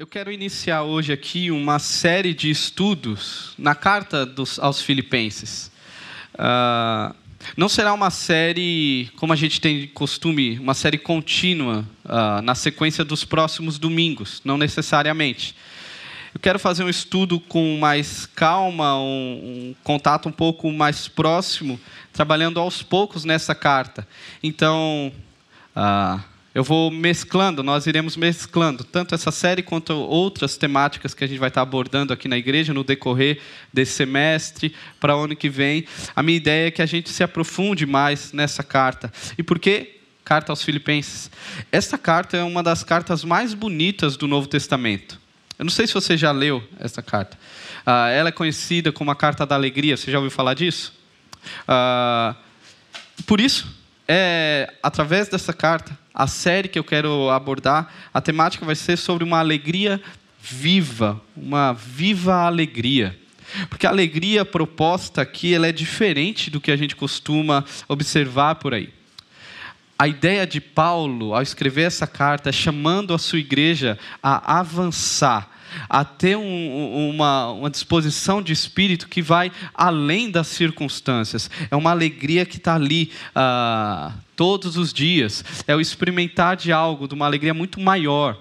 Eu quero iniciar hoje aqui uma série de estudos na carta dos, aos Filipenses. Uh, não será uma série, como a gente tem costume, uma série contínua uh, na sequência dos próximos domingos, não necessariamente. Eu quero fazer um estudo com mais calma, um, um contato um pouco mais próximo, trabalhando aos poucos nessa carta. Então, uh, eu vou mesclando, nós iremos mesclando tanto essa série quanto outras temáticas que a gente vai estar abordando aqui na igreja no decorrer desse semestre para o ano que vem. A minha ideia é que a gente se aprofunde mais nessa carta. E por que carta aos Filipenses? Esta carta é uma das cartas mais bonitas do Novo Testamento. Eu não sei se você já leu essa carta. Uh, ela é conhecida como a carta da alegria. Você já ouviu falar disso? Uh, por isso, é através dessa carta a série que eu quero abordar, a temática vai ser sobre uma alegria viva, uma viva alegria. Porque a alegria proposta aqui ela é diferente do que a gente costuma observar por aí. A ideia de Paulo, ao escrever essa carta, é chamando a sua igreja a avançar, a ter um, uma, uma disposição de espírito que vai além das circunstâncias. É uma alegria que está ali uh, todos os dias. É o experimentar de algo, de uma alegria muito maior.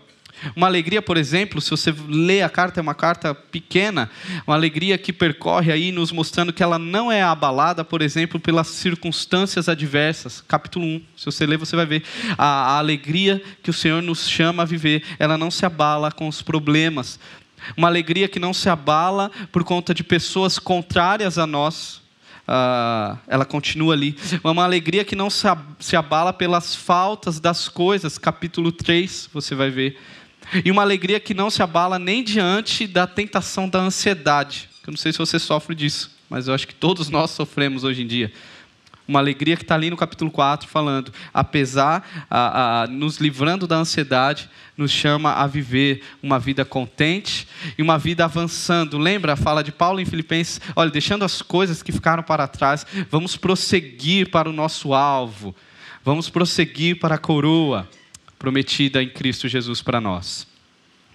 Uma alegria, por exemplo, se você lê a carta, é uma carta pequena, uma alegria que percorre aí nos mostrando que ela não é abalada, por exemplo, pelas circunstâncias adversas. Capítulo 1, se você ler, você vai ver a, a alegria que o Senhor nos chama a viver, ela não se abala com os problemas. Uma alegria que não se abala por conta de pessoas contrárias a nós, Uh, ela continua ali. Uma alegria que não se abala pelas faltas das coisas, capítulo 3, você vai ver. E uma alegria que não se abala nem diante da tentação da ansiedade. Eu não sei se você sofre disso, mas eu acho que todos nós sofremos hoje em dia. Uma alegria que está ali no capítulo 4, falando, apesar, a, a, nos livrando da ansiedade, nos chama a viver uma vida contente e uma vida avançando. Lembra a fala de Paulo em Filipenses? Olha, deixando as coisas que ficaram para trás, vamos prosseguir para o nosso alvo, vamos prosseguir para a coroa prometida em Cristo Jesus para nós.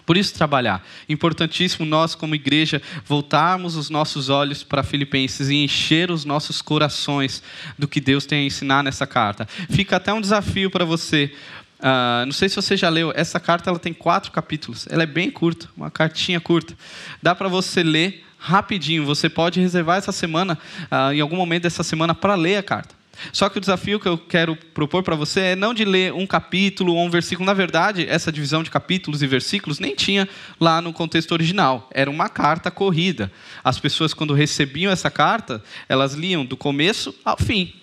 Por isso, trabalhar. Importantíssimo nós, como igreja, voltarmos os nossos olhos para Filipenses e encher os nossos corações do que Deus tem a ensinar nessa carta. Fica até um desafio para você. Uh, não sei se você já leu, essa carta ela tem quatro capítulos. Ela é bem curta, uma cartinha curta. Dá para você ler rapidinho. Você pode reservar essa semana, uh, em algum momento dessa semana, para ler a carta. Só que o desafio que eu quero propor para você é não de ler um capítulo ou um versículo. Na verdade, essa divisão de capítulos e versículos nem tinha lá no contexto original. Era uma carta corrida. As pessoas, quando recebiam essa carta, elas liam do começo ao fim.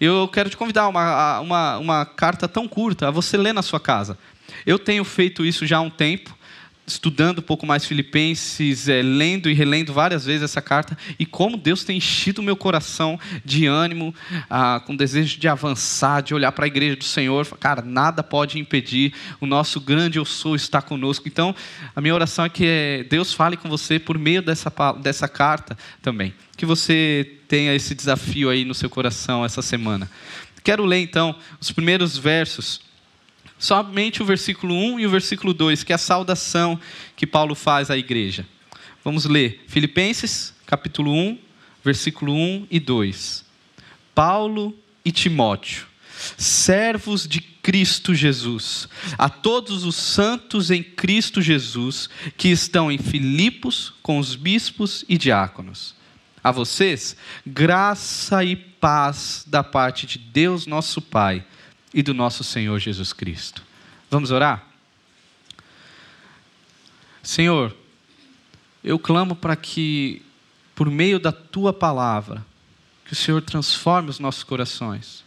Eu quero te convidar uma, uma, uma carta tão curta a você ler na sua casa. Eu tenho feito isso já há um tempo estudando um pouco mais Filipenses, é, lendo e relendo várias vezes essa carta, e como Deus tem enchido o meu coração de ânimo, ah, com desejo de avançar, de olhar para a igreja do Senhor. Cara, nada pode impedir, o nosso grande eu sou está conosco. Então, a minha oração é que é, Deus fale com você por meio dessa, dessa carta também. Que você tenha esse desafio aí no seu coração essa semana. Quero ler então os primeiros versos somente o versículo 1 e o versículo 2, que é a saudação que Paulo faz à igreja. Vamos ler Filipenses, capítulo 1, versículo 1 e 2. Paulo e Timóteo, servos de Cristo Jesus, a todos os santos em Cristo Jesus que estão em Filipos com os bispos e diáconos. A vocês, graça e paz da parte de Deus nosso Pai e do nosso Senhor Jesus Cristo. Vamos orar? Senhor, eu clamo para que, por meio da tua palavra, que o Senhor transforme os nossos corações,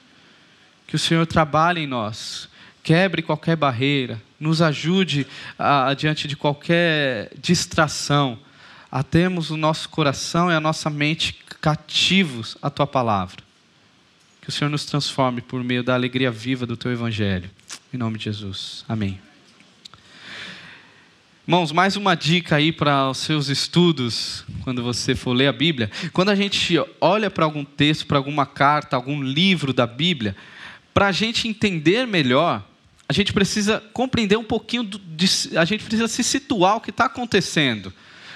que o Senhor trabalhe em nós, quebre qualquer barreira, nos ajude a, diante de qualquer distração, a termos o nosso coração e a nossa mente cativos à tua palavra. Que o Senhor nos transforme por meio da alegria viva do teu evangelho. Em nome de Jesus. Amém. Irmãos, mais uma dica aí para os seus estudos, quando você for ler a Bíblia. Quando a gente olha para algum texto, para alguma carta, algum livro da Bíblia, para a gente entender melhor, a gente precisa compreender um pouquinho, do, de, a gente precisa se situar o que está acontecendo.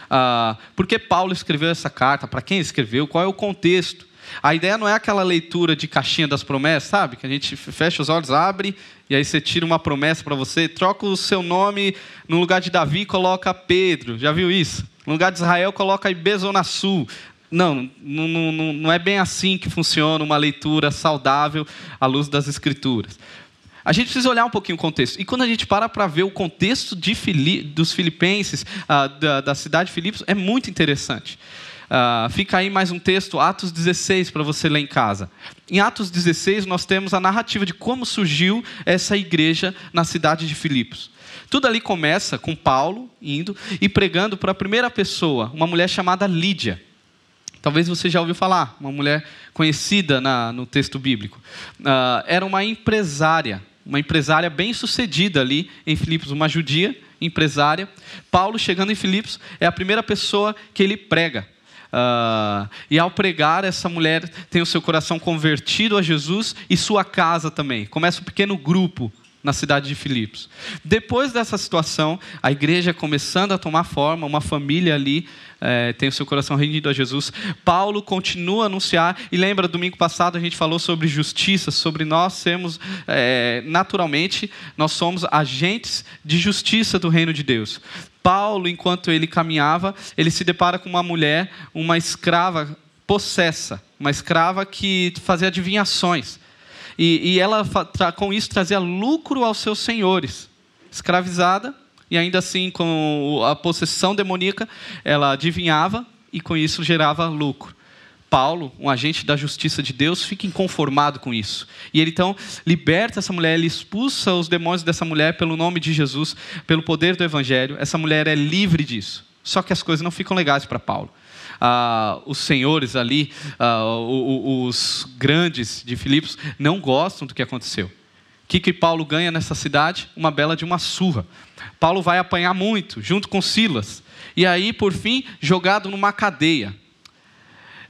Ah, por que Paulo escreveu essa carta? Para quem escreveu? Qual é o contexto? A ideia não é aquela leitura de caixinha das promessas, sabe? Que a gente fecha os olhos, abre, e aí você tira uma promessa para você, troca o seu nome no lugar de Davi, coloca Pedro. Já viu isso? No lugar de Israel, coloca Ibe Zona Sul. Não, não, não, não é bem assim que funciona uma leitura saudável à luz das Escrituras. A gente precisa olhar um pouquinho o contexto. E quando a gente para para ver o contexto Fili dos filipenses, uh, da, da, cidade de Filipos, é muito interessante. Uh, fica aí mais um texto, Atos 16, para você ler em casa. Em Atos 16, nós temos a narrativa de como surgiu essa igreja na cidade de Filipos. Tudo ali começa com Paulo indo e pregando para a primeira pessoa, uma mulher chamada Lídia. Talvez você já ouviu falar, uma mulher conhecida na, no texto bíblico. Uh, era uma empresária uma empresária bem sucedida ali em Filipos, uma judia empresária. Paulo, chegando em Filipos, é a primeira pessoa que ele prega. Uh, e ao pregar, essa mulher tem o seu coração convertido a Jesus e sua casa também. Começa um pequeno grupo na cidade de Filipos. Depois dessa situação, a igreja começando a tomar forma, uma família ali é, tem o seu coração rendido a Jesus. Paulo continua a anunciar, e lembra, domingo passado a gente falou sobre justiça, sobre nós sermos, é, naturalmente, nós somos agentes de justiça do reino de Deus. Paulo, enquanto ele caminhava, ele se depara com uma mulher, uma escrava possessa, uma escrava que fazia adivinhações. E, e ela, com isso, trazia lucro aos seus senhores. Escravizada, e ainda assim, com a possessão demoníaca, ela adivinhava e com isso gerava lucro. Paulo, um agente da justiça de Deus, fica inconformado com isso. E ele então liberta essa mulher, ele expulsa os demônios dessa mulher pelo nome de Jesus, pelo poder do Evangelho. Essa mulher é livre disso. Só que as coisas não ficam legais para Paulo ah, os senhores ali, ah, os, grandes de Filipos, não gostam do que aconteceu. O que, que Paulo ganha nessa cidade? Uma bela de uma surra. Paulo vai apanhar muito, junto com Silas. E aí, por fim, jogado numa cadeia.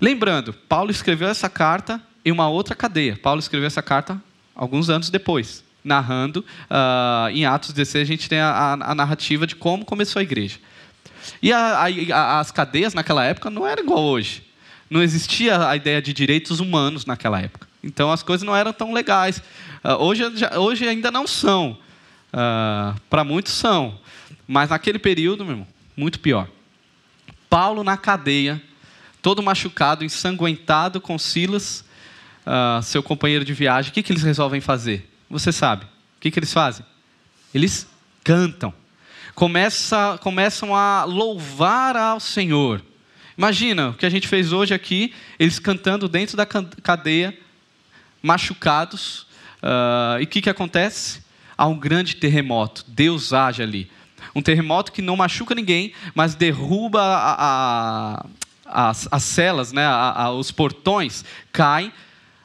Lembrando, Paulo escreveu essa carta em uma outra cadeia. Paulo escreveu essa carta alguns anos depois, narrando. Uh, em Atos 16, a gente tem a, a, a narrativa de como começou a igreja. E a, as cadeias naquela época não eram igual hoje. Não existia a ideia de direitos humanos naquela época. Então as coisas não eram tão legais. Uh, hoje, hoje ainda não são. Uh, Para muitos são. Mas naquele período, meu irmão, muito pior. Paulo na cadeia, todo machucado, ensanguentado com Silas, uh, seu companheiro de viagem. O que, que eles resolvem fazer? Você sabe. O que, que eles fazem? Eles cantam começa, começam a louvar ao Senhor. Imagina o que a gente fez hoje aqui, eles cantando dentro da cadeia, machucados. Uh, e o que, que acontece? Há um grande terremoto. Deus age ali. Um terremoto que não machuca ninguém, mas derruba a, a, as, as celas, né? A, os portões caem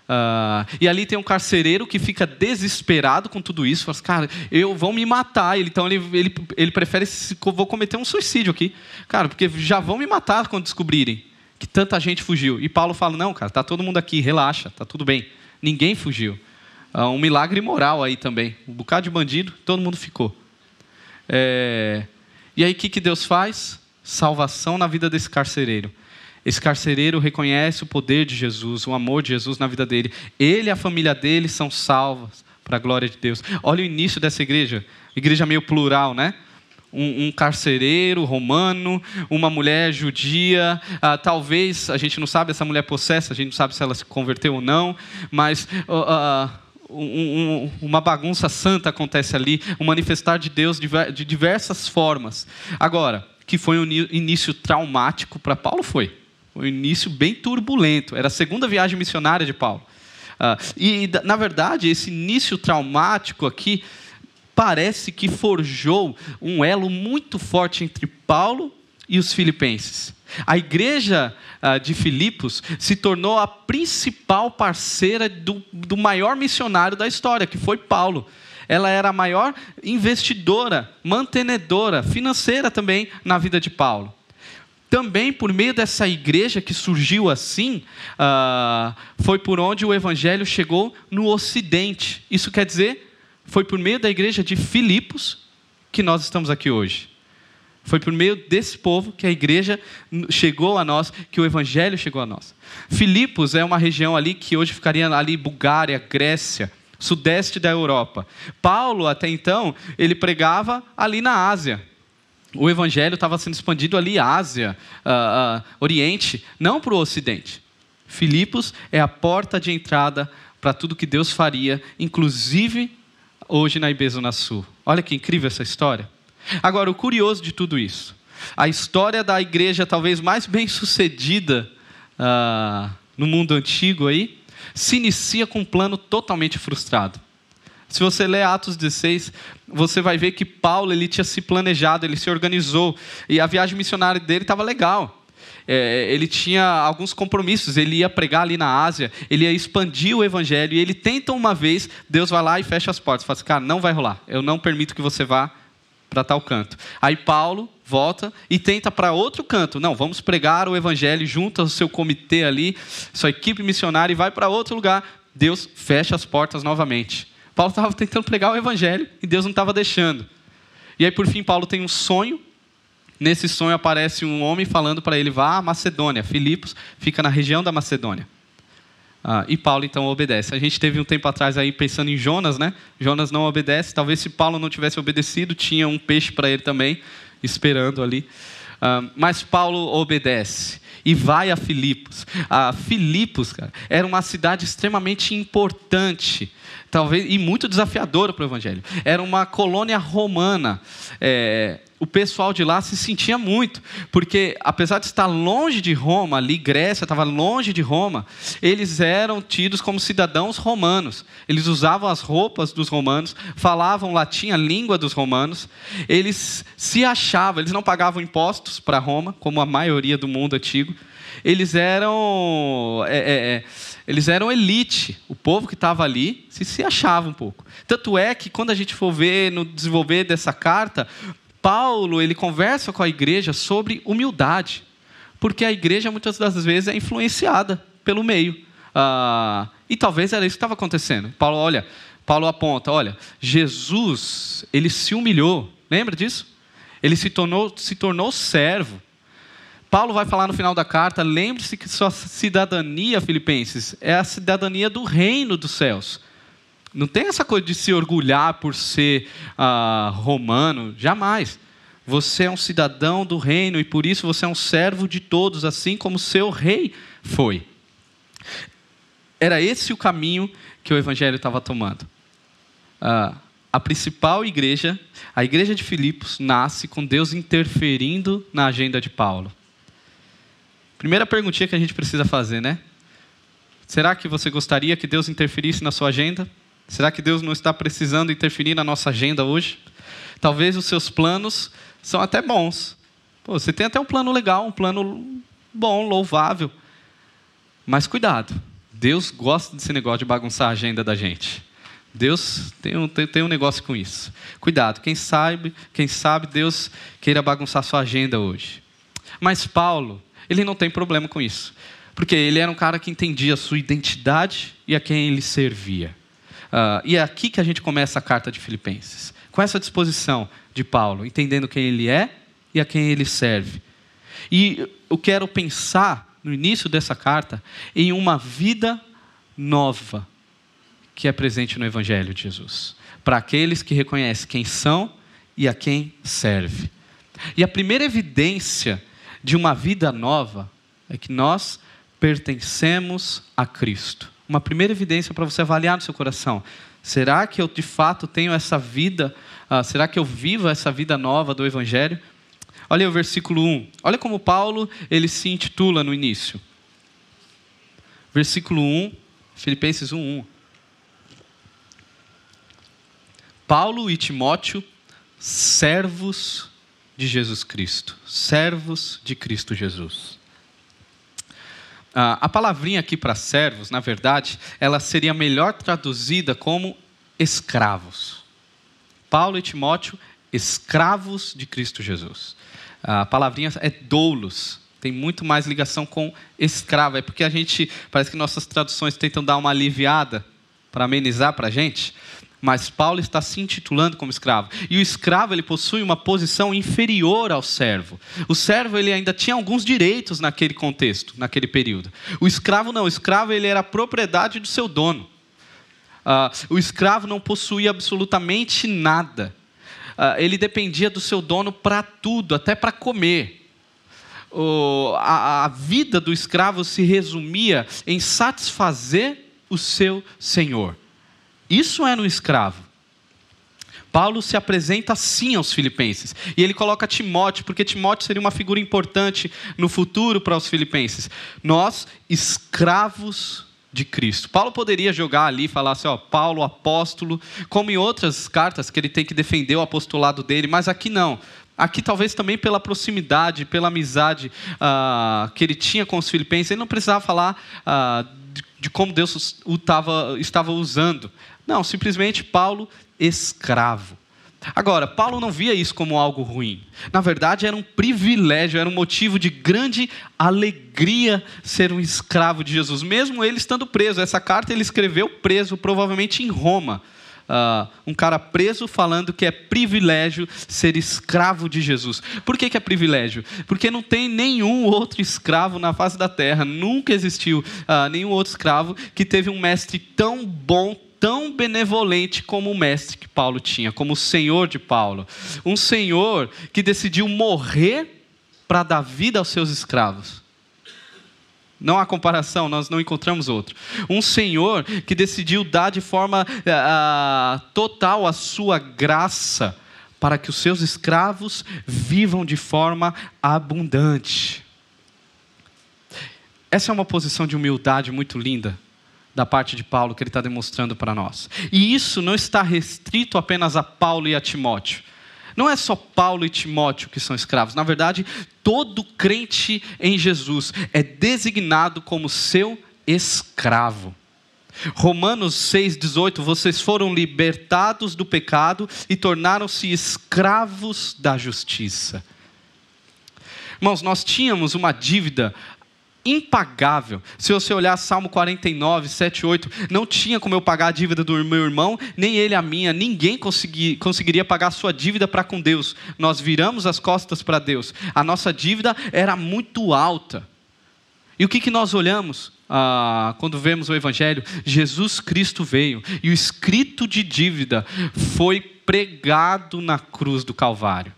Uh, e ali tem um carcereiro que fica desesperado com tudo isso, fala assim, cara, eu vão me matar. Ele, então ele, ele, ele prefere vou cometer um suicídio aqui, cara, porque já vão me matar quando descobrirem que tanta gente fugiu. E Paulo fala, não, cara, tá todo mundo aqui, relaxa, tá tudo bem. Ninguém fugiu. Uh, um milagre moral aí também, um bocado de bandido, todo mundo ficou. É... E aí o que, que Deus faz? Salvação na vida desse carcereiro. Esse carcereiro reconhece o poder de Jesus, o amor de Jesus na vida dele. Ele e a família dele são salvos para a glória de Deus. Olha o início dessa igreja, igreja meio plural, né? Um, um, carcereiro romano, uma mulher judia, ah, talvez, a gente não sabe, essa mulher possessa, a gente não sabe se ela se converteu ou não, mas um, um, uma bagunça santa acontece ali, um manifestar de Deus de diversas formas. Agora, que foi um início traumático para Paulo, foi um início bem turbulento. Era a segunda viagem missionária de Paulo. Uh, e, na verdade, esse início traumático aqui parece que forjou um elo muito forte entre Paulo e os filipenses. A igreja uh, de Filipos se tornou a principal parceira do, do maior missionário da história, que foi Paulo ela era a maior investidora, mantenedora, financeira também na vida de Paulo também por meio dessa igreja que surgiu assim, uh, foi por onde o evangelho chegou no Ocidente. Isso quer dizer foi por meio da igreja de Filipos que nós estamos aqui hoje. Foi por meio desse povo que a igreja chegou a nós, que o evangelho chegou a nós. Filipos é uma região ali que hoje ficaria ali Bulgária, Grécia, sudeste da Europa. Paulo, até então, ele pregava ali na Ásia. O evangelho estava sendo expandido ali, Ásia, uh, uh, Oriente, não para o Ocidente. Filipos é a porta de entrada para tudo que Deus faria, inclusive hoje na Ibezona Sul. Olha que incrível essa história. Agora, o curioso de tudo isso, a história da igreja talvez mais bem sucedida uh, no mundo antigo aí, se inicia com um plano totalmente frustrado. Se você ler Atos 16, você vai ver que Paulo ele tinha se planejado, ele se organizou, e a viagem missionária dele estava legal. É, ele tinha alguns compromissos, ele ia pregar ali na Ásia, ele ia expandir o evangelho, e ele tenta uma vez, Deus vai lá e fecha as portas, fala assim, cara, não vai rolar, eu não permito que você vá para tal canto. Aí Paulo volta e tenta para outro canto. Não, vamos pregar o evangelho, junta o seu comitê ali, sua equipe missionária e vai para outro lugar. Deus fecha as portas novamente. Paulo estava tentando pregar o evangelho e Deus não estava deixando. E aí, por fim, Paulo tem um sonho. Nesse sonho aparece um homem falando para ele: vá à Macedônia. Filipos fica na região da Macedônia. Ah, e Paulo então obedece. A gente teve um tempo atrás aí pensando em Jonas, né? Jonas não obedece. Talvez se Paulo não tivesse obedecido, tinha um peixe para ele também, esperando ali. Ah, mas Paulo obedece e vai a Filipos. Ah, Filipos, cara, era uma cidade extremamente importante talvez e muito desafiadora para o evangelho. Era uma colônia romana. É, o pessoal de lá se sentia muito, porque apesar de estar longe de Roma, ali Grécia estava longe de Roma, eles eram tidos como cidadãos romanos. Eles usavam as roupas dos romanos, falavam latim, a língua dos romanos. Eles se achavam, eles não pagavam impostos para Roma, como a maioria do mundo antigo. Eles eram é, é, é eles eram elite. O povo que estava ali se, se achava um pouco. Tanto é que quando a gente for ver no desenvolver dessa carta, Paulo ele conversa com a igreja sobre humildade, porque a igreja muitas das vezes é influenciada pelo meio. Ah, e talvez era isso que estava acontecendo. Paulo, olha, Paulo aponta, olha, Jesus ele se humilhou. Lembra disso? Ele se tornou, se tornou servo. Paulo vai falar no final da carta: lembre-se que sua cidadania, Filipenses, é a cidadania do reino dos céus. Não tem essa coisa de se orgulhar por ser ah, romano, jamais. Você é um cidadão do reino e por isso você é um servo de todos, assim como seu rei foi. Era esse o caminho que o evangelho estava tomando. Ah, a principal igreja, a igreja de Filipos, nasce com Deus interferindo na agenda de Paulo. Primeira perguntinha que a gente precisa fazer, né? Será que você gostaria que Deus interferisse na sua agenda? Será que Deus não está precisando interferir na nossa agenda hoje? Talvez os seus planos são até bons. Pô, você tem até um plano legal, um plano bom, louvável. Mas cuidado, Deus gosta desse negócio de bagunçar a agenda da gente. Deus tem um, tem, tem um negócio com isso. Cuidado, quem sabe, quem sabe Deus queira bagunçar sua agenda hoje. Mas Paulo, ele não tem problema com isso. Porque ele era um cara que entendia a sua identidade e a quem ele servia. Uh, e é aqui que a gente começa a carta de Filipenses. Com essa disposição de Paulo, entendendo quem ele é e a quem ele serve. E eu quero pensar, no início dessa carta, em uma vida nova que é presente no Evangelho de Jesus. Para aqueles que reconhecem quem são e a quem serve. E a primeira evidência de uma vida nova é que nós pertencemos a Cristo uma primeira evidência para você avaliar no seu coração. Será que eu de fato tenho essa vida? Uh, será que eu vivo essa vida nova do Evangelho? Olha aí o versículo 1. Olha como Paulo ele se intitula no início. Versículo 1, Filipenses 1, 1. Paulo e Timóteo, servos de Jesus Cristo, servos de Cristo Jesus. Ah, a palavrinha aqui para servos, na verdade, ela seria melhor traduzida como escravos. Paulo e Timóteo, escravos de Cristo Jesus. A palavrinha é doulos, tem muito mais ligação com escravo. É porque a gente, parece que nossas traduções tentam dar uma aliviada para amenizar para a gente. Mas Paulo está se intitulando como escravo. E o escravo ele possui uma posição inferior ao servo. O servo ele ainda tinha alguns direitos naquele contexto, naquele período. O escravo não, o escravo ele era propriedade do seu dono. Uh, o escravo não possuía absolutamente nada. Uh, ele dependia do seu dono para tudo, até para comer a, a vida do escravo se resumia em satisfazer o seu senhor. Isso é no escravo. Paulo se apresenta assim aos filipenses. E ele coloca Timóteo, porque Timóteo seria uma figura importante no futuro para os filipenses. Nós, escravos de Cristo. Paulo poderia jogar ali e falar assim, ó, Paulo, apóstolo, como em outras cartas que ele tem que defender o apostolado dele, mas aqui não. Aqui, talvez também pela proximidade, pela amizade uh, que ele tinha com os filipenses, ele não precisava falar uh, de, de, como Deus o tava, estava usando. Não, simplesmente Paulo, escravo. Agora, Paulo não via isso como algo ruim. Na verdade, era um privilégio, era um motivo de grande alegria ser um escravo de Jesus, mesmo ele estando preso. Essa carta ele escreveu preso, provavelmente em Roma uh, um cara preso falando que é privilégio ser escravo de Jesus. Por que, que é privilégio? Porque não tem nenhum outro escravo na face da terra, nunca existiu uh, nenhum outro escravo que teve um mestre tão bom, tão benevolente como o mestre que Paulo tinha, como o Senhor de Paulo. Um Senhor que decidiu morrer para dar vida aos seus escravos. Não há comparação, nós não encontramos outro. Um Senhor que decidiu dar de forma uh, total a sua graça para que os seus escravos vivam de forma abundante. Essa é uma posição de humildade muito linda da parte de Paulo que ele está demonstrando para nós. E isso não está restrito apenas a Paulo e a Timóteo. Não é só Paulo e Timóteo que são escravos. Na verdade, todo crente em Jesus é designado como seu escravo. Romanos 6,18: Vocês foram libertados do pecado e tornaram-se escravos da justiça. Irmãos, nós tínhamos uma dívida impagável. Se você olhar Salmo 49, 7, 8, não tinha como eu pagar a dívida do meu irmão, nem ele a minha, ninguém consegui, conseguiria pagar a sua dívida para com Deus. Nós viramos as costas para Deus. A nossa dívida era muito alta. E o que, que nós olhamos ah, quando vemos o Evangelho? Jesus Cristo veio e o escrito de dívida foi pregado na cruz do Calvário.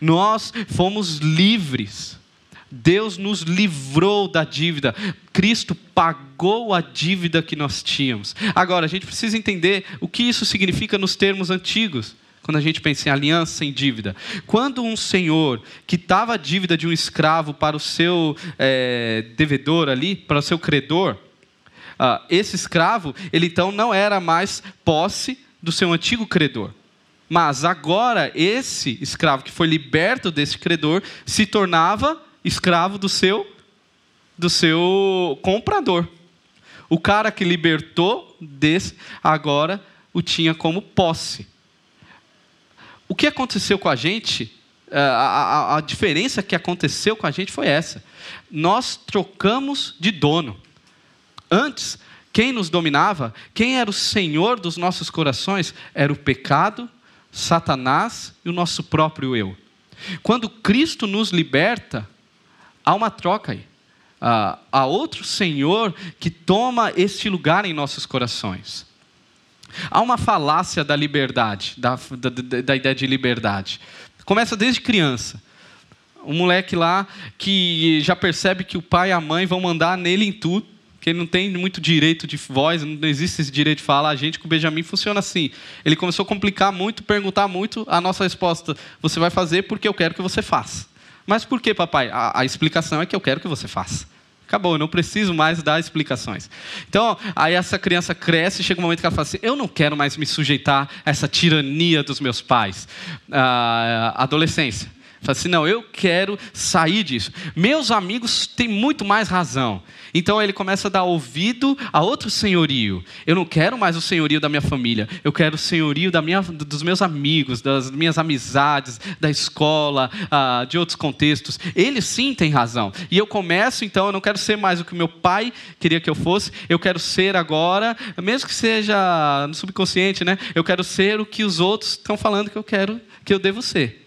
Nós fomos livres Deus nos livrou da dívida. Cristo pagou a dívida que nós tínhamos. Agora, a gente precisa entender o que isso significa nos termos antigos. Quando a gente pensa em aliança sem dívida. Quando um senhor quitava a dívida de um escravo para o seu é, devedor ali, para o seu credor, uh, esse escravo, ele então não era mais posse do seu antigo credor. Mas agora, esse escravo que foi liberto desse credor se tornava escravo do seu do seu comprador. O cara que libertou desse agora o tinha como posse. O que aconteceu com a gente? A, a, a diferença que aconteceu com a gente foi essa. Nós trocamos de dono. Antes, quem nos dominava, quem era o senhor dos nossos corações, era o pecado, Satanás e o nosso próprio eu. Quando Cristo nos liberta, há uma troca aí. Uh, há outro Senhor que toma este lugar em nossos corações. Há uma falácia da liberdade, da, da, da ideia de liberdade. Começa desde criança. Um moleque lá que já percebe que o pai e a mãe vão mandar nele em tudo, que ele não tem muito direito de voz, não existe esse direito de falar. A gente com o Benjamin funciona assim. Ele começou a complicar muito, perguntar muito. A nossa resposta: você vai fazer porque eu quero que você faça. Mas por que, papai? A, a explicação é que eu quero que você faça. Acabou, eu não preciso mais dar explicações. Então, aí essa criança cresce chega um momento que ela fala assim: eu não quero mais me sujeitar a essa tirania dos meus pais. Ah, adolescência. Fala assim: não, eu quero sair disso. Meus amigos têm muito mais razão. Então ele começa a dar ouvido a outro senhorio. Eu não quero mais o senhorio da minha família. Eu quero o senhorio da minha, dos meus amigos, das minhas amizades, da escola, uh, de outros contextos. Ele sim tem razão. E eu começo, então, eu não quero ser mais o que meu pai queria que eu fosse. Eu quero ser agora, mesmo que seja no subconsciente, né? Eu quero ser o que os outros estão falando que eu quero, que eu devo ser.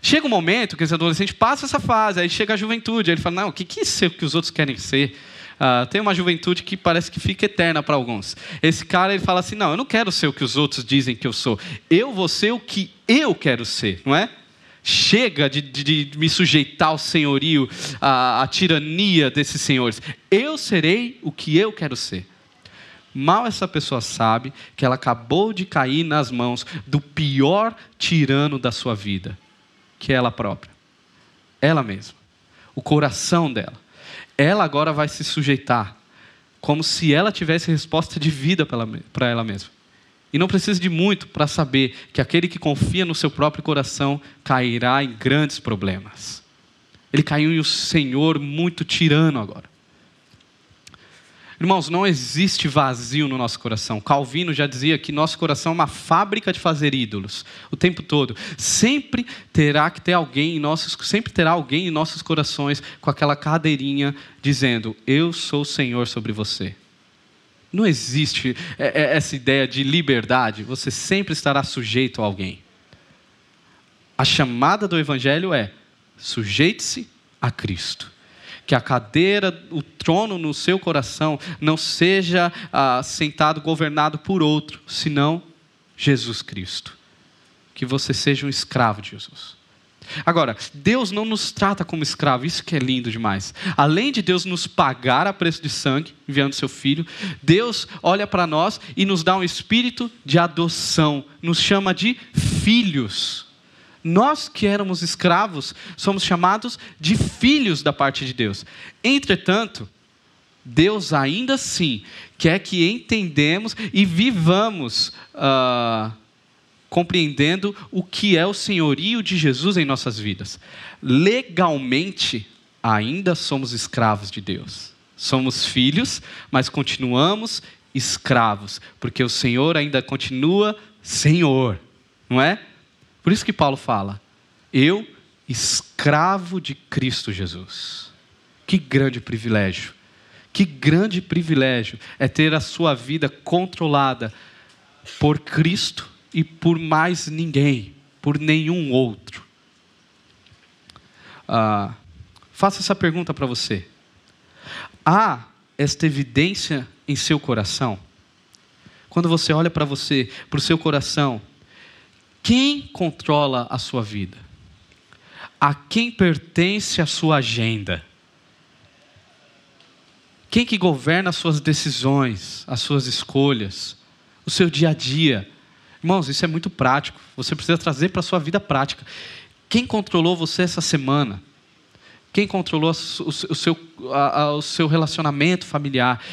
Chega um momento que esse adolescente passa essa fase, aí chega a juventude, aí ele fala: Não, o que, que é ser o que os outros querem ser? Uh, tem uma juventude que parece que fica eterna para alguns. Esse cara ele fala assim: Não, eu não quero ser o que os outros dizem que eu sou, eu vou ser o que eu quero ser, não é? Chega de, de, de me sujeitar ao senhorio, à, à tirania desses senhores. Eu serei o que eu quero ser. Mal essa pessoa sabe que ela acabou de cair nas mãos do pior tirano da sua vida que ela própria. Ela mesma. O coração dela. Ela agora vai se sujeitar como se ela tivesse resposta de vida para ela mesma. E não precisa de muito para saber que aquele que confia no seu próprio coração cairá em grandes problemas. Ele caiu em um senhor muito tirano agora. Irmãos, não existe vazio no nosso coração. Calvino já dizia que nosso coração é uma fábrica de fazer ídolos o tempo todo. Sempre terá que ter alguém em nossos, sempre terá alguém em nossos corações com aquela cadeirinha dizendo: "Eu sou o Senhor sobre você". Não existe é, é, essa ideia de liberdade. Você sempre estará sujeito a alguém. A chamada do evangelho é: sujeite-se a Cristo que a cadeira, o trono no seu coração não seja ah, sentado, governado por outro, senão Jesus Cristo. Que você seja um escravo de Jesus. Agora, Deus não nos trata como escravo, isso que é lindo demais. Além de Deus nos pagar a preço de sangue, enviando seu filho, Deus olha para nós e nos dá um espírito de adoção, nos chama de filhos. Nós que éramos escravos somos chamados de filhos da parte de Deus. Entretanto, Deus ainda assim quer que entendemos e vivamos uh, compreendendo o que é o senhorio de Jesus em nossas vidas. Legalmente, ainda somos escravos de Deus. Somos filhos, mas continuamos escravos, porque o Senhor ainda continua Senhor, não é? Por isso que Paulo fala: eu, escravo de Cristo Jesus. Que grande privilégio. Que grande privilégio é ter a sua vida controlada por Cristo e por mais ninguém, por nenhum outro. Ah, faça essa pergunta para você. Há esta evidência em seu coração? Quando você olha para você, para o seu coração, quem controla a sua vida? A quem pertence a sua agenda? Quem que governa as suas decisões, as suas escolhas, o seu dia a dia? Irmãos, isso é muito prático. Você precisa trazer para a sua vida prática. Quem controlou você essa semana? Quem controlou o seu, o seu relacionamento familiar?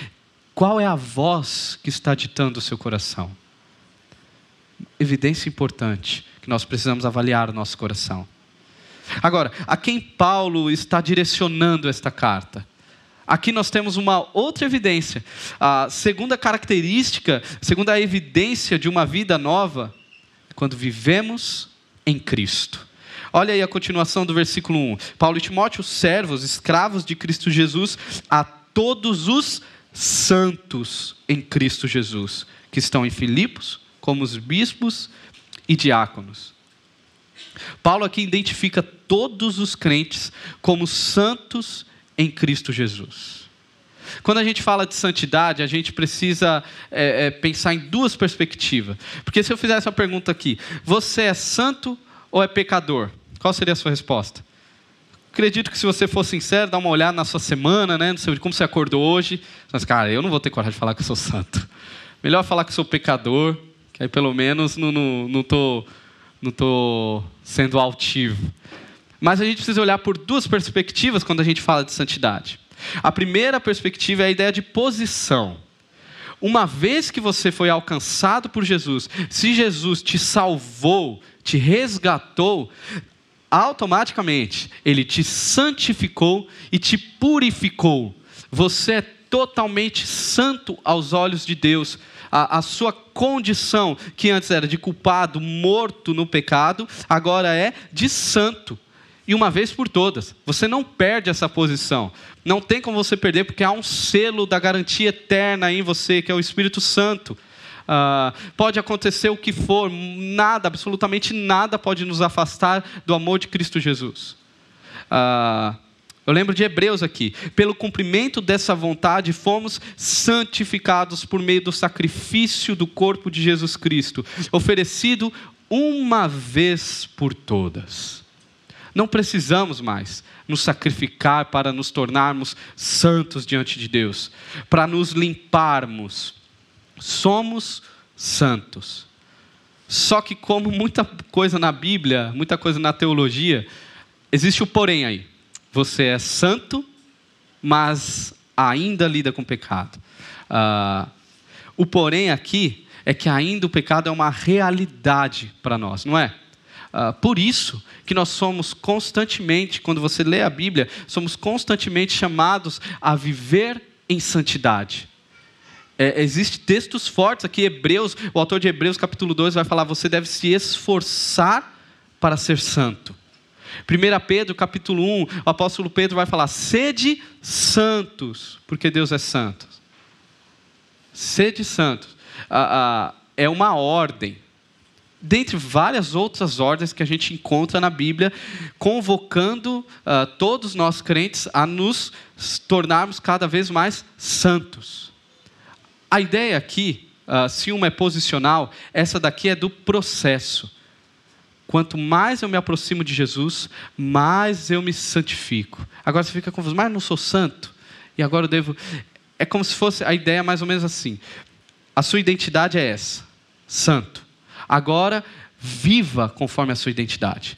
Qual é a voz que está ditando o seu coração? Evidência importante que nós precisamos avaliar o nosso coração. Agora, a quem Paulo está direcionando esta carta? Aqui nós temos uma outra evidência. A segunda característica, segunda evidência de uma vida nova, é quando vivemos em Cristo. Olha aí a continuação do versículo 1. Paulo e Timóteo, servos, escravos de Cristo Jesus, a todos os santos em Cristo Jesus, que estão em Filipos, como os bispos e diáconos. Paulo aqui identifica todos os crentes como santos em Cristo Jesus. Quando a gente fala de santidade, a gente precisa é, é, pensar em duas perspectivas. Porque se eu fizer essa pergunta aqui, você é santo ou é pecador? Qual seria a sua resposta? Acredito que se você for sincero, dá uma olhada na sua semana, né? Como você acordou hoje. Mas, cara, eu não vou ter coragem de falar que eu sou santo. Melhor falar que eu sou pecador, que aí pelo menos não estou não, tô, não tô sendo altivo. Mas a gente precisa olhar por duas perspectivas quando a gente fala de santidade. A primeira perspectiva é a ideia de posição. Uma vez que você foi alcançado por Jesus, se Jesus te salvou, te resgatou, automaticamente ele te santificou e te purificou. Você é totalmente santo aos olhos de Deus. A, a, sua condição, que antes era de culpado, morto no pecado, agora é de santo. E uma vez por todas, você não perde essa posição. Não tem como você perder, porque há um selo da garantia eterna em você, que é o Espírito Santo. Uh, pode acontecer o que for, nada, absolutamente nada pode nos afastar do amor de Cristo Jesus. Uh, eu lembro de Hebreus aqui. Pelo cumprimento dessa vontade, fomos santificados por meio do sacrifício do corpo de Jesus Cristo, oferecido uma vez por todas. Não precisamos mais nos sacrificar para nos tornarmos santos diante de Deus, para nos limparmos. Somos santos. Só que, como muita coisa na Bíblia, muita coisa na teologia, existe o porém aí. Você é santo, mas ainda lida com pecado. Uh, o porém aqui é que ainda o pecado é uma realidade para nós, não é? Uh, por isso que nós somos constantemente, quando você lê a Bíblia, somos constantemente chamados a viver em santidade. É, Existem textos fortes aqui, Hebreus, o autor de Hebreus capítulo 2 vai falar, você deve se esforçar para ser santo. 1 Pedro, capítulo 1, o apóstolo Pedro vai falar: sede santos, porque Deus é santo. Sede santos. Ah, ah, é uma ordem. Dentre várias outras ordens que a gente encontra na Bíblia, convocando ah, todos nós crentes a nos tornarmos cada vez mais santos. A ideia aqui, ah, se uma é posicional, essa daqui é do processo. Quanto mais eu me aproximo de Jesus, mais eu me santifico. Agora você fica confuso, mas não sou santo. E agora eu devo. É como se fosse a ideia mais ou menos assim. A sua identidade é essa: santo. Agora, viva conforme a sua identidade.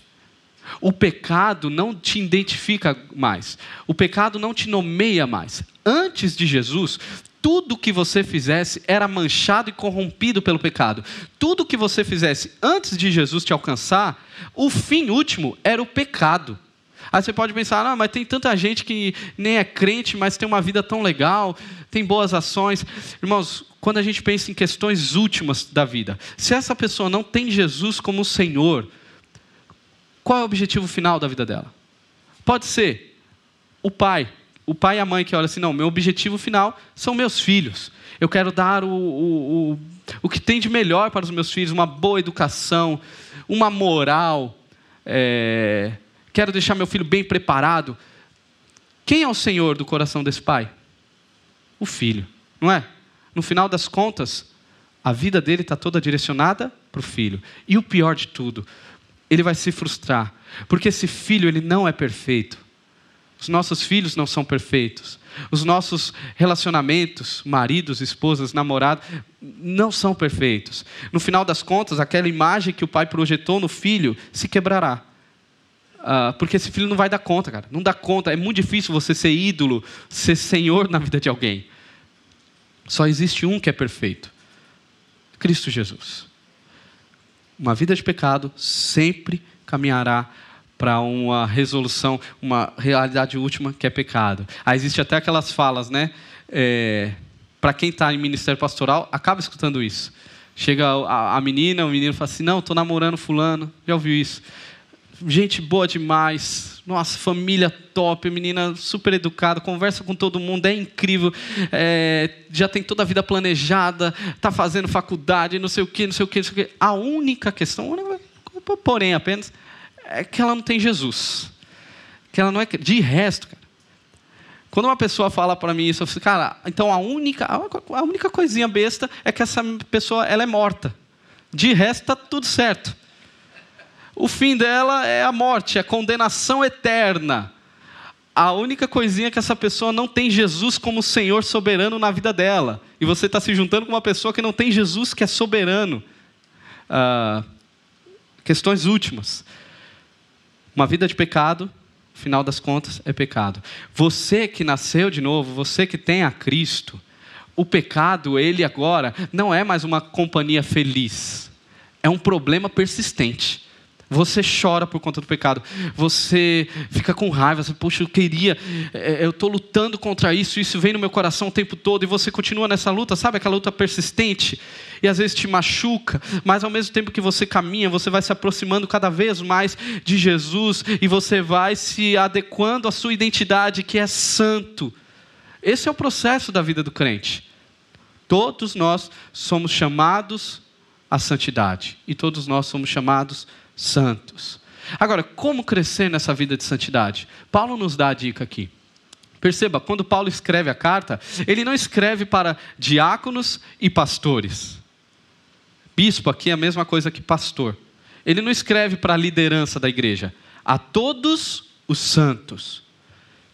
O pecado não te identifica mais. O pecado não te nomeia mais. Antes de Jesus, tudo que você fizesse era manchado e corrompido pelo pecado. Tudo que você fizesse antes de Jesus te alcançar, o fim último era o pecado. Aí você pode pensar, não, mas tem tanta gente que nem é crente, mas tem uma vida tão legal, tem boas ações. Irmãos, quando a gente pensa em questões últimas da vida, se essa pessoa não tem Jesus como Senhor, qual é o objetivo final da vida dela? Pode ser o pai, o pai e a mãe que olham assim, não, meu objetivo final são meus filhos. Eu quero dar o, o, o, o que tem de melhor para os meus filhos, uma boa educação, uma moral. É, quero deixar meu filho bem preparado. Quem é o Senhor do coração desse pai? O filho, não é? No final das contas, a vida dele está toda direcionada para o filho. E o pior de tudo, ele vai se frustrar, porque esse filho ele não é perfeito. Os nossos filhos não são perfeitos. Os nossos relacionamentos, maridos, esposas, namorados, não são perfeitos. No final das contas, aquela imagem que o pai projetou no filho se quebrará. Uh, porque esse filho não vai dar conta, cara. Não dá conta. É muito difícil você ser ídolo, ser senhor na vida de alguém. Só existe um que é perfeito: Cristo Jesus. Uma vida de pecado sempre caminhará para uma resolução, uma realidade última que é pecado. Aí existe até aquelas falas, né? É, para quem está em ministério pastoral, acaba escutando isso. Chega a, a menina, o menino fala assim: Não, estou namorando Fulano. Já ouviu isso? Gente boa demais. Nossa, família top, menina super educada, conversa com todo mundo, é incrível. É, já tem toda a vida planejada, está fazendo faculdade, não sei o quê, não sei o quê, não sei o quê. A única questão, porém apenas, é que ela não tem Jesus. Que ela não é. De resto, cara. Quando uma pessoa fala para mim isso, eu falo, cara, então a única, a única coisinha besta é que essa pessoa ela é morta. De resto, está tudo certo. O fim dela é a morte, é a condenação eterna. A única coisinha é que essa pessoa não tem Jesus como Senhor soberano na vida dela. E você está se juntando com uma pessoa que não tem Jesus que é soberano. Ah, questões últimas. Uma vida de pecado, final das contas, é pecado. Você que nasceu de novo, você que tem a Cristo, o pecado, ele agora, não é mais uma companhia feliz. É um problema persistente. Você chora por conta do pecado. Você fica com raiva. Você, Poxa, eu queria, é, eu estou lutando contra isso, isso vem no meu coração o tempo todo. E você continua nessa luta, sabe aquela luta persistente? E às vezes te machuca, mas ao mesmo tempo que você caminha, você vai se aproximando cada vez mais de Jesus e você vai se adequando à sua identidade, que é santo. Esse é o processo da vida do crente. Todos nós somos chamados à santidade e todos nós somos chamados santos. Agora, como crescer nessa vida de santidade? Paulo nos dá a dica aqui. Perceba, quando Paulo escreve a carta, ele não escreve para diáconos e pastores. Bispo aqui é a mesma coisa que pastor. Ele não escreve para a liderança da igreja, a todos os santos.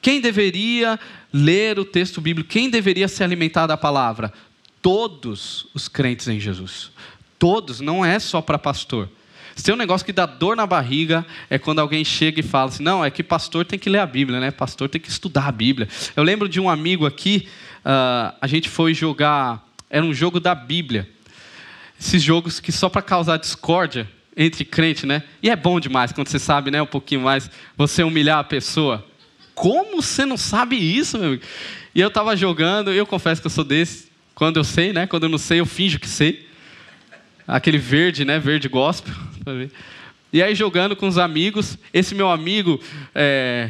Quem deveria ler o texto bíblico? Quem deveria se alimentar da palavra? Todos os crentes em Jesus. Todos, não é só para pastor. Se tem um negócio que dá dor na barriga, é quando alguém chega e fala assim: não, é que pastor tem que ler a Bíblia, né? Pastor tem que estudar a Bíblia. Eu lembro de um amigo aqui, uh, a gente foi jogar, era um jogo da Bíblia. Esses jogos que só para causar discórdia entre crente, né? E é bom demais quando você sabe, né, um pouquinho mais, você humilhar a pessoa. Como você não sabe isso, meu amigo? E eu estava jogando, eu confesso que eu sou desse. Quando eu sei, né? Quando eu não sei, eu finjo que sei. Aquele verde, né? Verde gospel. E aí jogando com os amigos, esse meu amigo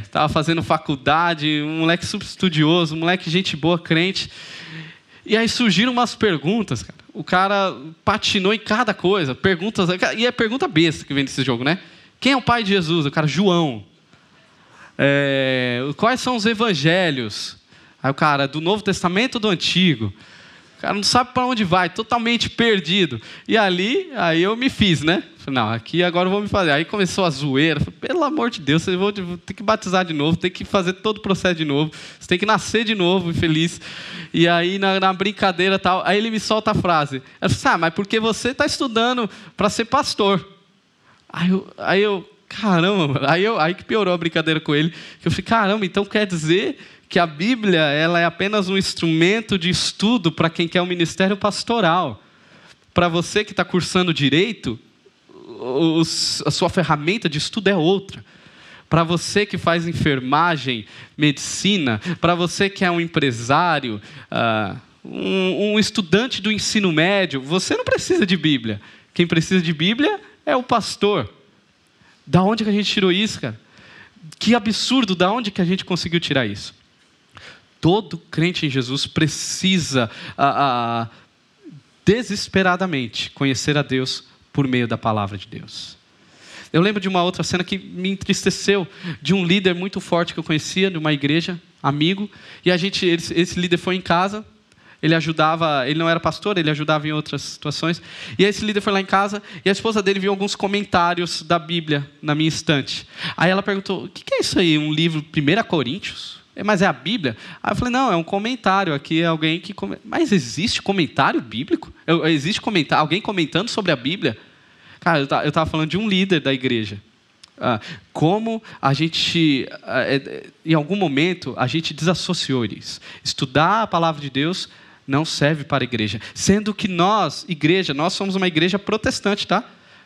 estava é, fazendo faculdade, um moleque super estudioso, um moleque gente boa, crente. E aí surgiram umas perguntas, cara. O cara patinou em cada coisa, perguntas, e é pergunta besta que vem desse jogo, né? Quem é o pai de Jesus? O cara, João. É, quais são os evangelhos? Aí o cara, do Novo Testamento ou do Antigo? Cara não sabe para onde vai, totalmente perdido. E ali, aí eu me fiz, né? Falei, não, aqui agora eu vou me fazer. Aí começou a zoeira. Falei, pelo amor de Deus, você vai ter que batizar de novo, tem que fazer todo o processo de novo, você tem que nascer de novo feliz. E aí, na, na brincadeira tal, aí ele me solta a frase. Eu falei, ah, mas porque você está estudando para ser pastor. Aí eu, aí eu caramba, aí, eu, aí que piorou a brincadeira com ele. Eu falei, caramba, então quer dizer que a Bíblia ela é apenas um instrumento de estudo para quem quer o um ministério pastoral. Para você que está cursando direito, a sua ferramenta de estudo é outra. Para você que faz enfermagem, medicina, para você que é um empresário, uh, um, um estudante do ensino médio, você não precisa de Bíblia. Quem precisa de Bíblia é o pastor. Da onde que a gente tirou isso, cara? Que absurdo, da onde que a gente conseguiu tirar isso? Todo crente em Jesus precisa a, a, desesperadamente conhecer a Deus por meio da palavra de Deus. Eu lembro de uma outra cena que me entristeceu, de um líder muito forte que eu conhecia, de uma igreja, amigo, e a gente, esse líder foi em casa, ele ajudava, ele não era pastor, ele ajudava em outras situações. E esse líder foi lá em casa e a esposa dele viu alguns comentários da Bíblia na minha estante. Aí ela perguntou: o que é isso aí? Um livro 1 Coríntios? É, mas é a Bíblia? Aí eu falei, não, é um comentário. Aqui é alguém que. Mas existe comentário bíblico? Existe comentário, alguém comentando sobre a Bíblia? Cara, eu estava falando de um líder da igreja. Ah, como a gente, ah, é, em algum momento, a gente desassociou isso. Estudar a palavra de Deus não serve para a igreja. Sendo que nós, igreja, nós somos uma igreja protestante, tá?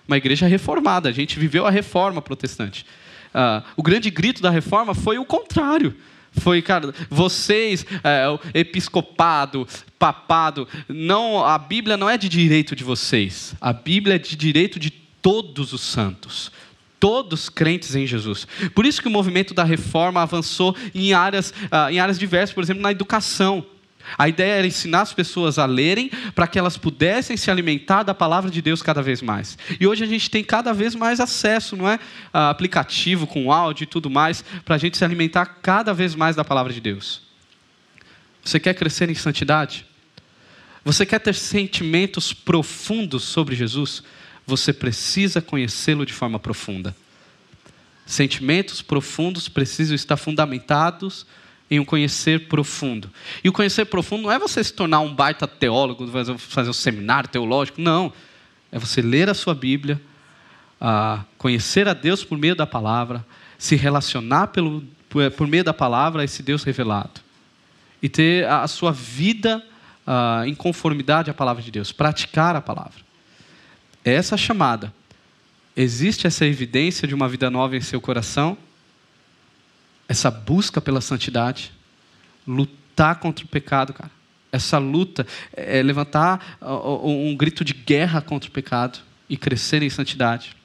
Uma igreja reformada. A gente viveu a reforma protestante. Ah, o grande grito da reforma foi o contrário. Foi, cara, vocês, é, episcopado, papado, não, a Bíblia não é de direito de vocês. A Bíblia é de direito de todos os santos. Todos crentes em Jesus. Por isso que o movimento da reforma avançou em áreas, uh, em áreas diversas, por exemplo, na educação. A ideia era ensinar as pessoas a lerem para que elas pudessem se alimentar da palavra de Deus cada vez mais. E hoje a gente tem cada vez mais acesso, não é? A aplicativo com áudio e tudo mais, para a gente se alimentar cada vez mais da palavra de Deus. Você quer crescer em santidade? Você quer ter sentimentos profundos sobre Jesus? Você precisa conhecê-lo de forma profunda. Sentimentos profundos precisam estar fundamentados em um conhecer profundo. E o conhecer profundo não é você se tornar um baita teólogo, fazer, um seminário teológico, não. É você ler a sua Bíblia, uh, conhecer a Deus por meio da palavra, se relacionar pelo, por, meio da palavra a esse Deus revelado. E ter a, sua vida uh, em conformidade à palavra de Deus, praticar a palavra. É essa chamada Existe essa evidência de uma vida nova em seu coração? Essa busca pela santidade? Lutar contra o pecado, cara. Essa luta é levantar um grito de guerra contra o pecado e crescer em santidade.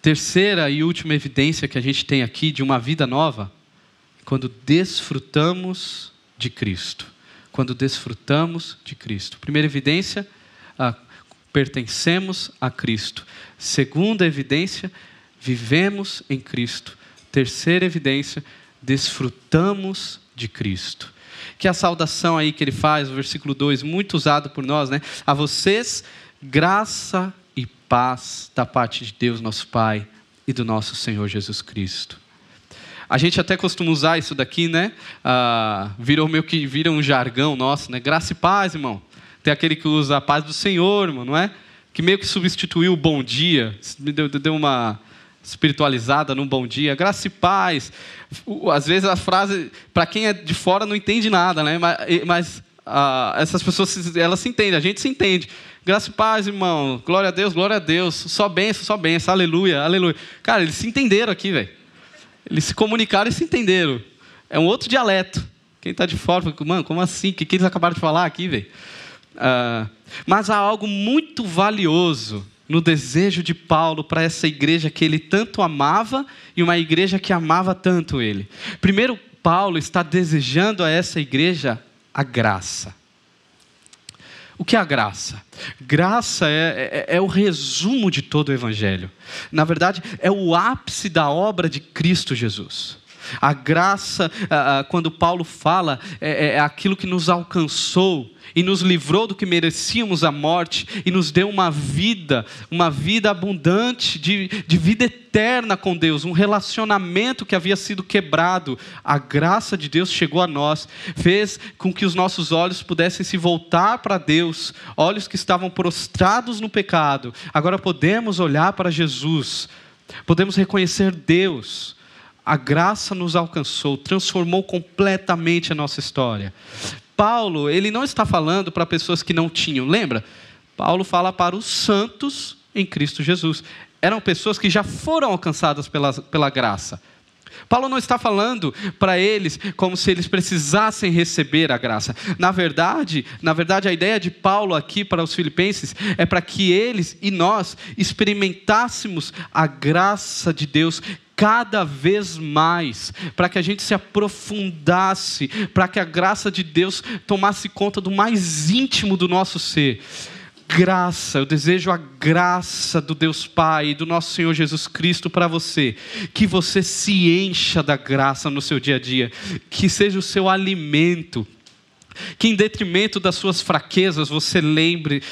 Terceira e última evidência que a gente tem aqui de uma vida nova, quando desfrutamos de Cristo. Quando desfrutamos de Cristo. Primeira evidência, ah, pertencemos a Cristo. Segunda evidência, vivemos em Cristo. Terceira evidência, desfrutamos de Cristo. Que a saudação aí que ele faz, o versículo 2, muito usado por nós, né? A vocês, graça e paz da parte de Deus, nosso Pai, e do nosso Senhor Jesus Cristo. A gente até costuma usar isso daqui, né? Ah, virou meio que vira um jargão nosso, né? Graça e paz, irmão. Tem aquele que usa a paz do Senhor, irmão, não é? Que meio que substituiu o bom dia, deu, deu uma espiritualizada num bom dia, graça e paz. Às vezes a frase, para quem é de fora, não entende nada, né? Mas, ah, essas pessoas, elas se entendem, a gente se entende. Graça e paz, irmão. Glória a Deus, glória a Deus. Só benção, só benção. Aleluia, aleluia. Cara, eles se entenderam aqui, velho. Eles se comunicaram e se entenderam. É um outro dialeto. Quem está de fora, mano, como assim? O que, que eles acabaram de falar aqui, velho? Uh, mas há algo muito valioso no desejo de Paulo para essa igreja que ele tanto amava e uma igreja que amava tanto ele. Primeiro, Paulo está desejando a essa igreja a graça. O que é a graça? Graça é, é, é, o resumo de todo o Evangelho. Na verdade, é o ápice da obra de Cristo Jesus. A graça, quando Paulo fala, é, é aquilo que nos alcançou e nos livrou do que merecíamos a morte e nos deu uma vida, uma vida abundante, de, de vida eterna com Deus, um relacionamento que havia sido quebrado. A graça de Deus chegou a nós, fez com que os nossos olhos pudessem se voltar para Deus, olhos que estavam prostrados no pecado. Agora podemos olhar para Jesus, podemos reconhecer Deus a graça nos alcançou, transformou completamente a nossa história. Paulo, ele não está falando para pessoas que não tinham, lembra? Paulo fala para os santos em Cristo Jesus. Eram pessoas que já foram alcançadas pela, pela graça. Paulo não está falando para eles como se eles precisassem receber a graça. Na verdade, na verdade a ideia de Paulo aqui para os filipenses é para que eles e nós experimentássemos a graça de Deus cada vez mais, para que a gente se aprofundasse, para que a graça de Deus tomasse conta do mais íntimo do nosso ser. Graça, eu desejo a graça do Deus Pai e do nosso Senhor Jesus Cristo para você, que você se encha da graça no seu dia a dia, que seja o seu alimento, que em detrimento das suas fraquezas você lembre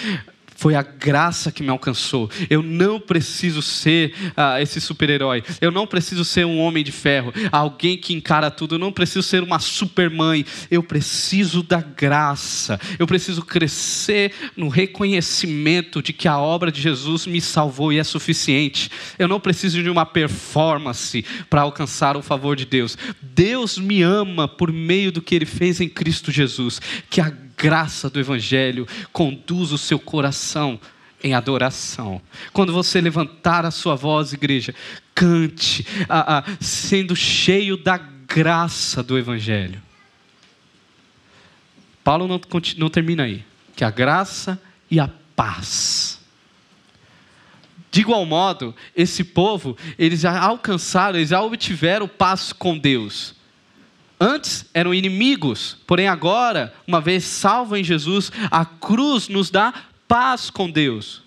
foi a graça que me alcançou. Eu não preciso ser uh, esse super-herói. Eu não preciso ser um homem de ferro, alguém que encara tudo. Eu não preciso ser uma super-mãe. Eu preciso da graça. Eu preciso crescer no reconhecimento de que a obra de Jesus me salvou e é suficiente. Eu não preciso de uma performance para alcançar o favor de Deus. Deus me ama por meio do que ele fez em Cristo Jesus. Que a graça do Evangelho conduz o seu coração em adoração. Quando você levantar a sua voz, igreja, cante, a, a, sendo cheio da graça do Evangelho. Paulo não, não termina aí. Que a graça e a paz. De igual modo, esse povo, eles alcançaram, eles já obtiveram paz com Deus. Antes eram inimigos, porém agora, uma vez salvo em Jesus, a cruz nos dá paz com Deus.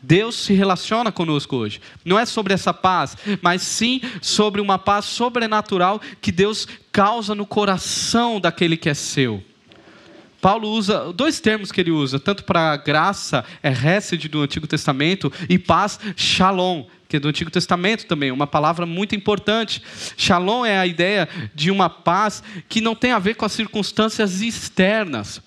Deus se relaciona conosco hoje. Não é sobre essa paz, mas sim sobre uma paz sobrenatural que Deus causa no coração daquele que é seu. Paulo usa dois termos que ele usa, tanto para graça, é hesed do Antigo Testamento, e paz, shalom, que é do Antigo Testamento também, uma palavra muito importante. Shalom é a ideia de uma paz que não tem a ver com as circunstâncias externas.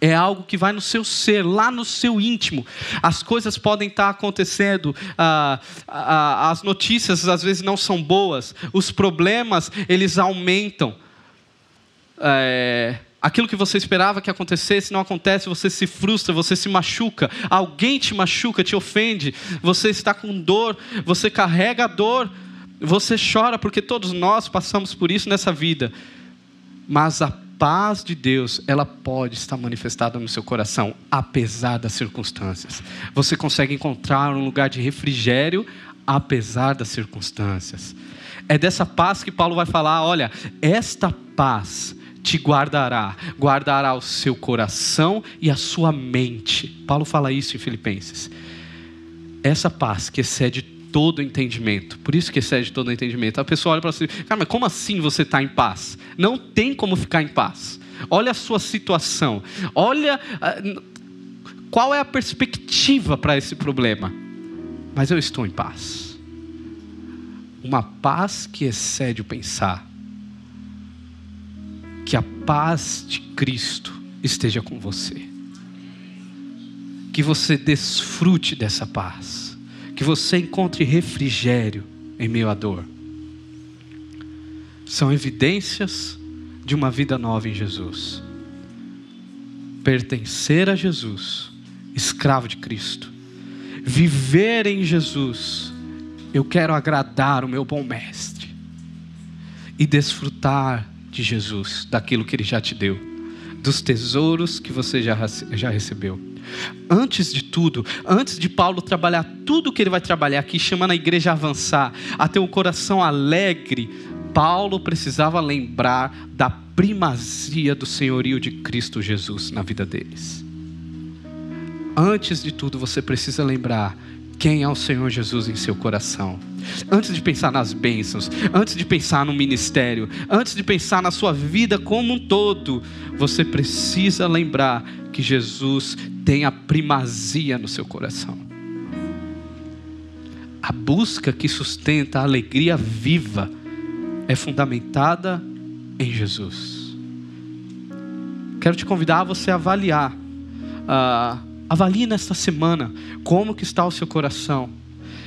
É algo que vai no seu ser, lá no seu íntimo. As coisas podem estar acontecendo, ah, ah, as notícias às vezes não são boas, os problemas eles aumentam. É, Aquilo que você esperava que acontecesse não acontece, você se frustra, você se machuca, alguém te machuca, te ofende, você está com dor, você carrega a dor, você chora, porque todos nós passamos por isso nessa vida. Mas a paz de Deus, ela pode estar manifestada no seu coração, apesar das circunstâncias. Você consegue encontrar um lugar de refrigério, apesar das circunstâncias. É dessa paz que Paulo vai falar: olha, esta paz te guardará, guardará o seu coração e a sua mente. Paulo fala isso em Filipenses. Essa paz que excede todo entendimento, por isso que excede todo entendimento. A pessoa olha para você, cara, mas como assim você está em paz? Não tem como ficar em paz. Olha a sua situação, olha ah, qual é a perspectiva para esse problema. Mas eu estou em paz. Uma paz que excede o pensar que a paz de Cristo esteja com você. Que você desfrute dessa paz. Que você encontre refrigério em meio à dor. São evidências de uma vida nova em Jesus. Pertencer a Jesus, escravo de Cristo. Viver em Jesus. Eu quero agradar o meu bom mestre. E desfrutar de Jesus, daquilo que Ele já te deu, dos tesouros que você já, já recebeu. Antes de tudo, antes de Paulo trabalhar tudo que ele vai trabalhar aqui, chamando a igreja a avançar, a ter um coração alegre, Paulo precisava lembrar da primazia do senhorio de Cristo Jesus na vida deles. Antes de tudo, você precisa lembrar quem é o Senhor Jesus em seu coração. Antes de pensar nas bênçãos, antes de pensar no ministério, antes de pensar na sua vida como um todo, você precisa lembrar que Jesus tem a primazia no seu coração. A busca que sustenta a alegria viva é fundamentada em Jesus. Quero te convidar a você avaliar. Uh, Avalie nesta semana como que está o seu coração.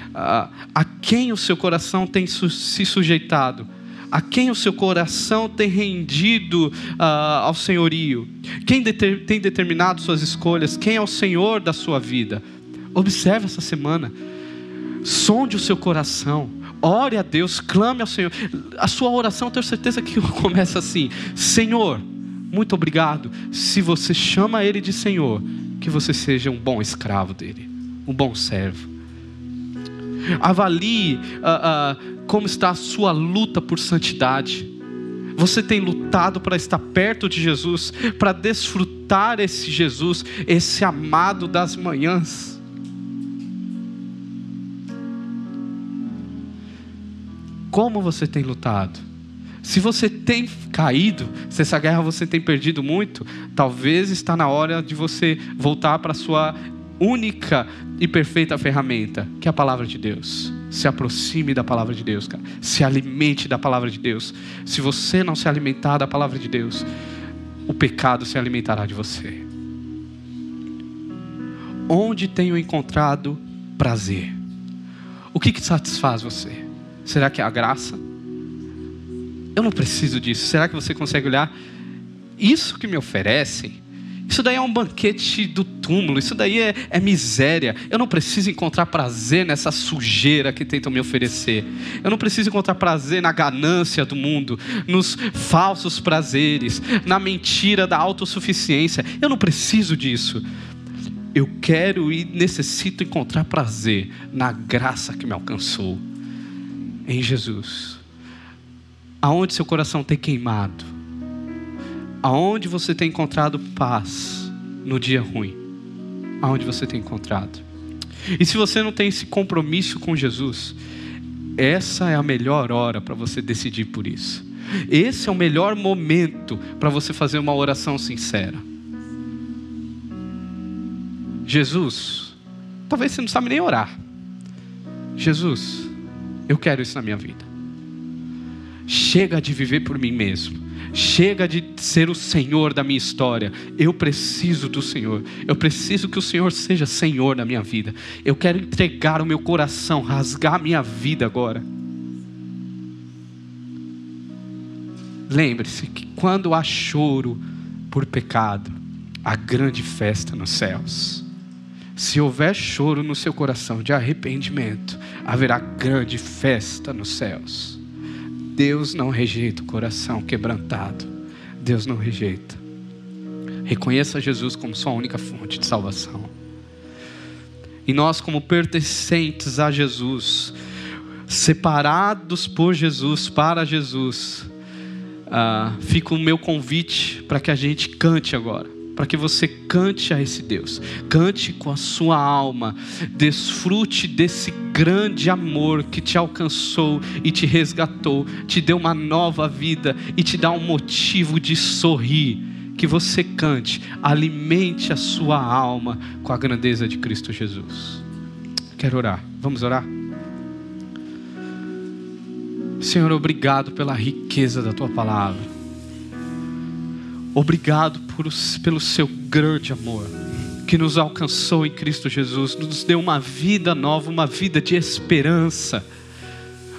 Uh, a quem o seu coração tem se sujeitado? A quem o seu coração tem rendido uh, ao senhorio? Quem deter tem determinado suas escolhas? Quem é o Senhor da sua vida? Observe essa semana. Sonde o seu coração. Ore a Deus, clame ao Senhor. A sua oração, tenho certeza que começa assim: Senhor, muito obrigado. Se você chama Ele de Senhor, que você seja um bom escravo dele, um bom servo. Avalie uh, uh, como está a sua luta por santidade. Você tem lutado para estar perto de Jesus, para desfrutar esse Jesus, esse amado das manhãs. Como você tem lutado? Se você tem caído, se essa guerra você tem perdido muito, talvez está na hora de você voltar para a sua única e perfeita ferramenta, que é a palavra de Deus. Se aproxime da palavra de Deus, cara. Se alimente da palavra de Deus. Se você não se alimentar da palavra de Deus, o pecado se alimentará de você. Onde tenho encontrado prazer? O que, que satisfaz você? Será que é a graça? Eu não preciso disso. Será que você consegue olhar? Isso que me oferecem, isso daí é um banquete do túmulo, isso daí é, é, miséria. Eu não preciso encontrar prazer nessa sujeira que tentam me oferecer. Eu não preciso encontrar prazer na ganância do mundo, nos falsos prazeres, na mentira da autossuficiência. Eu não preciso disso. Eu quero e necessito encontrar prazer na graça que me alcançou em Jesus aonde seu coração tem queimado, aonde você tem encontrado paz no dia ruim, aonde você tem encontrado. E se você não tem esse compromisso com Jesus, essa é a melhor hora para você decidir por isso. Esse é o melhor momento para você fazer uma oração sincera. Jesus, talvez você não sabe nem orar. Jesus, eu quero isso na minha vida. Chega de viver por mim mesmo. Chega de ser o Senhor da minha história. Eu preciso do Senhor. Eu preciso que o Senhor seja Senhor da minha vida. Eu quero entregar o meu coração, rasgar a minha vida agora. Lembre-se que quando há choro por pecado, há grande festa nos céus. Se houver choro no seu coração de arrependimento, haverá grande festa nos céus. Deus não rejeita o coração quebrantado. Deus não rejeita. Reconheça Jesus como sua única fonte de salvação. E nós, como pertencentes a Jesus, separados por Jesus, para Jesus, uh, fica o meu convite para que a gente cante agora. Para que você cante a esse Deus, cante com a sua alma, desfrute desse grande amor que te alcançou e te resgatou, te deu uma nova vida e te dá um motivo de sorrir. Que você cante, alimente a sua alma com a grandeza de Cristo Jesus. Quero orar, vamos orar? Senhor, obrigado pela riqueza da tua palavra. Obrigado por, pelo seu grande amor que nos alcançou em Cristo Jesus, nos deu uma vida nova, uma vida de esperança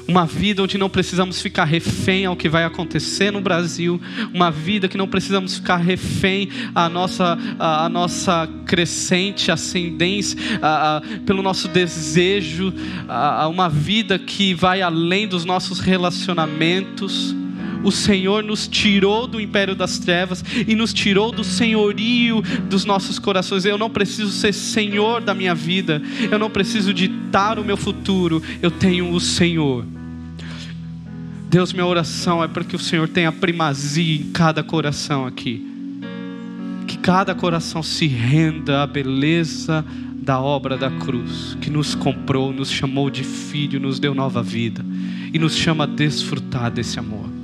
uma vida onde não precisamos ficar refém ao que vai acontecer no Brasil, uma vida que não precisamos ficar refém à nossa, à, nossa crescente ascendência, à, à, pelo nosso desejo, a, uma vida que vai além dos nossos relacionamentos. O Senhor nos tirou do império das trevas e nos tirou do senhorio dos nossos corações. Eu não preciso ser senhor da minha vida, eu não preciso ditar o meu futuro, eu tenho o Senhor. Deus, minha oração é para que o Senhor tenha primazia em cada coração aqui. Que cada coração se renda à beleza da obra da cruz, que nos comprou, nos chamou de filho, nos deu nova vida e nos chama a desfrutar desse amor.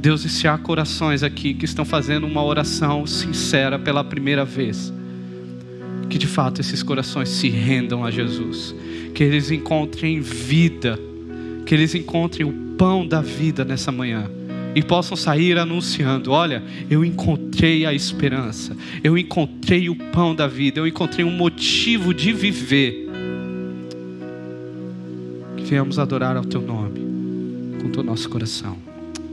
Deus, e se há corações aqui que estão fazendo uma oração sincera pela primeira vez, que de fato esses corações se rendam a Jesus, que eles encontrem vida, que eles encontrem o pão da vida nessa manhã. E possam sair anunciando: olha, eu encontrei a esperança, eu encontrei o pão da vida, eu encontrei um motivo de viver. Que venhamos adorar ao teu nome com todo o nosso coração.